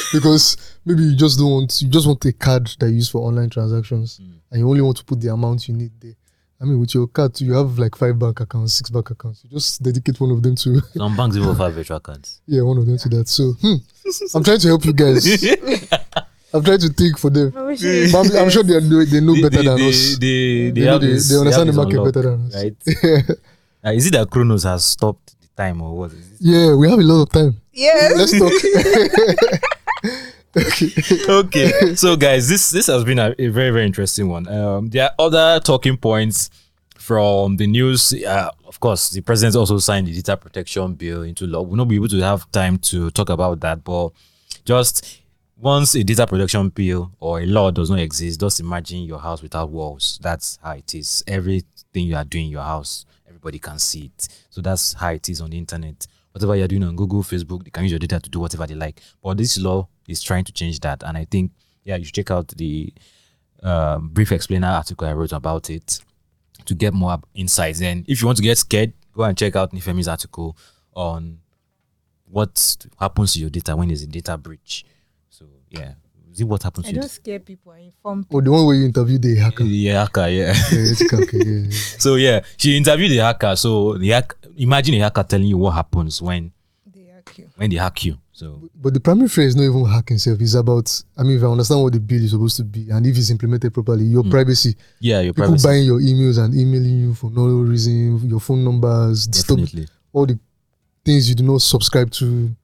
because maybe you just don't want you just want a card that you use for online transactions Mm. and you only want to put the amount you need there. I mean, with your card, you have like five bank accounts, six bank accounts. You just dedicate one of them to some banks even offer virtual cards. yeah, one of them to that. So hmm, I'm trying to help you guys. I'm trying to think for them. But I'm, I'm sure they know, they know They- better they, than us. They, they, They know have they- this- they understand the market unlock, better than us. right? Uh, is it that Chronos has stopped the time or what? Is it? Yeah, we have a lot of time. Yes. Let's talk. okay. okay. So guys this this has been a, a very very interesting one. Um there are other talking points from the news. Uh, of course the president also signed the data protection bill into law. We'll not be able to have time to talk about that but just once a data protection bill or a law does not exist just imagine your house without walls. That's how it is. Everything you are doing in your house everybody can see it. So that's how it is on the internet whatever you're doing on google facebook they can use your data to do whatever they like. But this law is trying to change that and i think yeah you should check out the um, brief explainer article i wrote about it to get more insights. And if you want to get scared go and check out nifemi's article on what happens to your data when there's a data breach. So yeah see what happens I to don't scare people. I inform Oh, the one where you interviewed the hacker. yeah hacker yeah Yeah, okay, okay, yeah, yeah. so yeah she interviewed the hacker so the hack, imagine a hacker telling you what happens when they hack you. when they hack you so But the primary phrase is not even hacking itself. It's about, I mean, if I understand what the bill is supposed to be and if it's implemented properly, your hmm. privacy, yeah your people privacy buying your emails and emailing you for no reason, your phone numbers, disturb definitely all the things you do not subscribe to.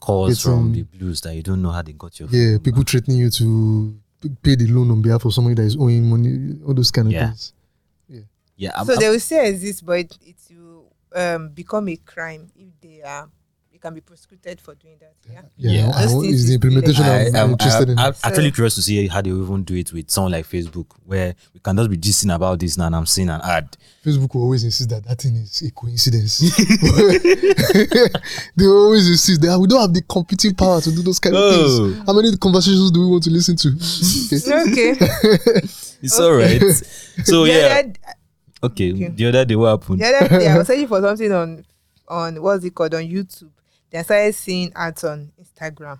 Calls It's, from um, the blues that you don't know how they got your Yeah, phone people number. threatening you to pay the loan on behalf of somebody that is owing money, all those kind of Yeah. things. yeah I'm- so I'm- they will still exist, but it, it will um, become a crime if they are. You can be prosecuted for doing that. Yeah. Yeah, Yeah. I, I Those want, things is the is implementation I, I'm, am interested in. I'm So- actually curious to see how they even do it with someone like Facebook, where we can just be gisting about this now and I'm seeing an ad. Facebook will always insist that that thing is a coincidence. they always insist that we don't have the computing power to do those kind of Oh. things. How many conversations do we want to listen to? Okay. Okay. It's all right. So The yeah, okay. Okay. The other day, what happened? The other day, I was searching for something on on what's it called on YouTube. Then I started seeing ads on Instagram.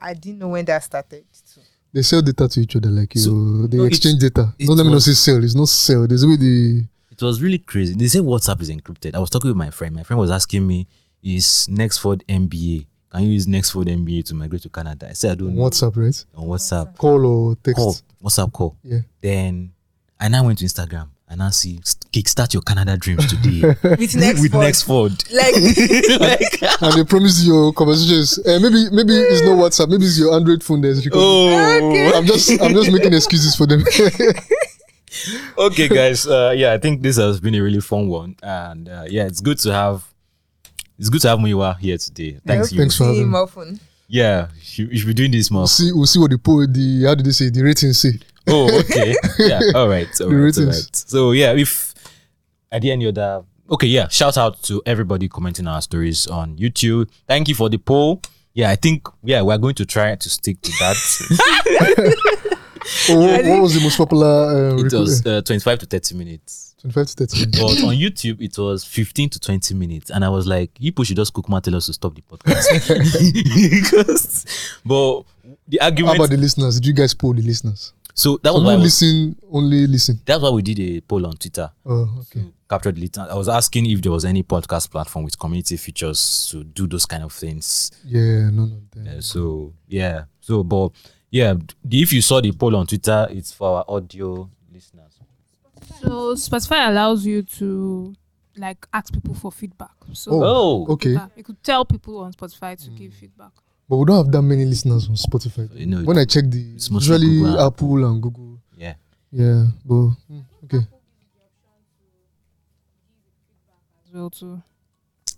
I didn't know when that started. Too. They sell data to each other like you. So- they no, exchange data. it Don't let me not was- say sell. It's not sell. There's a way the It was really crazy. They say WhatsApp is encrypted. I was talking with my friend. My friend was asking me, "Is Nexford MBA? Can you use Nexford MBA to migrate to Canada?" I said, "I don't know." WhatsApp, right? on WhatsApp Call or text. call, WhatsApp call. Yeah. Then I now went to Instagram and I see kickstart your Canada dreams today With next with word. Nexford. like like, and they promise you your conversations. Uh, maybe maybe it's not WhatsApp. Maybe it's your Android phone that's recording. oh, I'm just I'm just making excuses for them. okay, guys. Uh, yeah, I think this has been a really fun one, and uh, yeah, it's good to have. It's good to have Muyiwa here today. Thanks, you. Thanks for see having him me. Yeah, you, you should be doing this more. We'll see we'll see what the po- the how did they say the ratings say. Oh, okay. yeah. All right. All The right, all right. So yeah, if at the end you're the okay, yeah. Shout out to everybody commenting our stories on YouTube. Thank you for the poll. Yeah, I think yeah we're going to try to stick to that. Oh, what, what was the most popular? Uh, it was uh, 25 to 30 minutes. 25 to 30. minutes. But on YouTube, it was 15 to 20 minutes. And I was like, you people should just cook more, tell us to stop the podcast. because, but the argument. How argument. about the listeners? Did you guys poll the listeners? So that So was why I not listen, only listen. that's why we did a poll on Twitter. Oh, okay. Captured the listeners. I was asking if there was any podcast platform with community features to do those kind of things. Yeah, none of them. Uh, so yeah. So but yeah, if you saw the poll on Twitter, it's for our audio listeners. So Spotify allows you to like ask people for feedback. So Oh, Oh, Okay, yeah, you could tell people on Spotify to give feedback. But we don't have that many listeners on Spotify. You know, When I check the it's usually Google and- Apple and Google. yeah. Yeah, but mm, okay. Well too.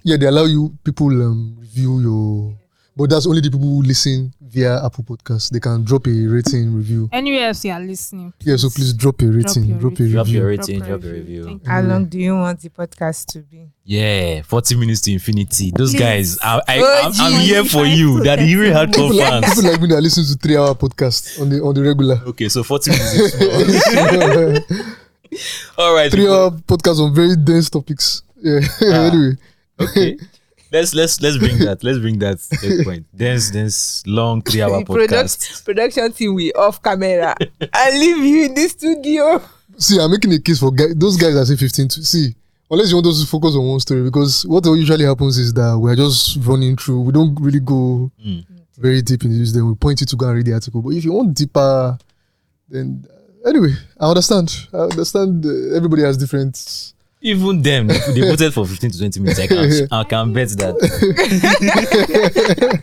Yeah, they allow you people um review your, but that's only the people who listen via Apple Podcast. they can drop a rating review. Anywhere else you are listening. Yeah, so please drop a rating, your drop, a rating. Drop review. your rating, a drop your review. review. How long do you want the podcast to be? Yeah, 40 minutes to infinity. Those Please. guys, I, I, Oh, I'm, I'm here for you. That you really hardcore People like, fans. people like me that listen to three hour podcast on the on the regular. Okay, so 40 minutes. All right. Three hour podcast on very dense topics. Yeah. Ah. anyway. okay let's let's let's bring that let's bring that that point dance dance long three hour podcast product, production team we off camera I leave you in the studio. See, I'm making a case for guy, those guys that say 15 to see. Unless you want us to focus on one story, because what usually happens is that we're just running through. We don't really go Mm. very deep in this. Then we point you to go and read the article. But if you want deeper, then anyway, I understand. I understand. Uh, everybody has different. Even them they, voted for 15 to 20 minutes i can i can bet that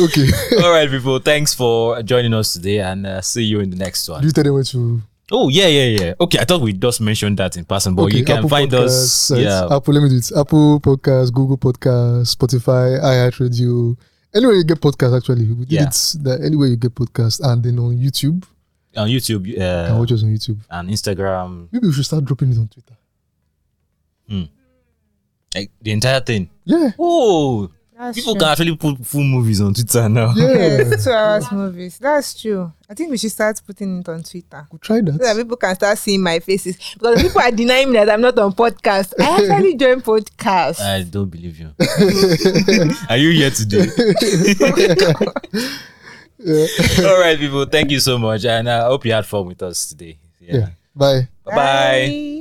Okay, all right people thanks for joining us today and uh, see you in the next one do you tell them where to? oh yeah yeah yeah okay i thought we just mentioned that in person but okay, you can Apple find Podcasts, us sites. yeah Apple. Let me do it. Apple Podcast, Google Podcast, Spotify, iHeartRadio. Anywhere you get podcast, actually, we did Yeah. it. That anywhere you get podcast, and then on YouTube, on youtube you can uh, watch us on YouTube. and instagram Maybe we should start dropping it on Twitter. Mm. like the entire thing Yeah, oh That's people true. can actually put full movies on twitter now yeah. Yes, two hours movies. That's true. I think we should start putting it on Twitter. We'll try So that that. people can start seeing my faces. Because people are denying me that I'm not on podcast. I actually join podcast. I don't believe you. Are you here today? All right, people. Thank you so much, and uh, I hope you had fun with us today. Yeah. Bye. Bye bye.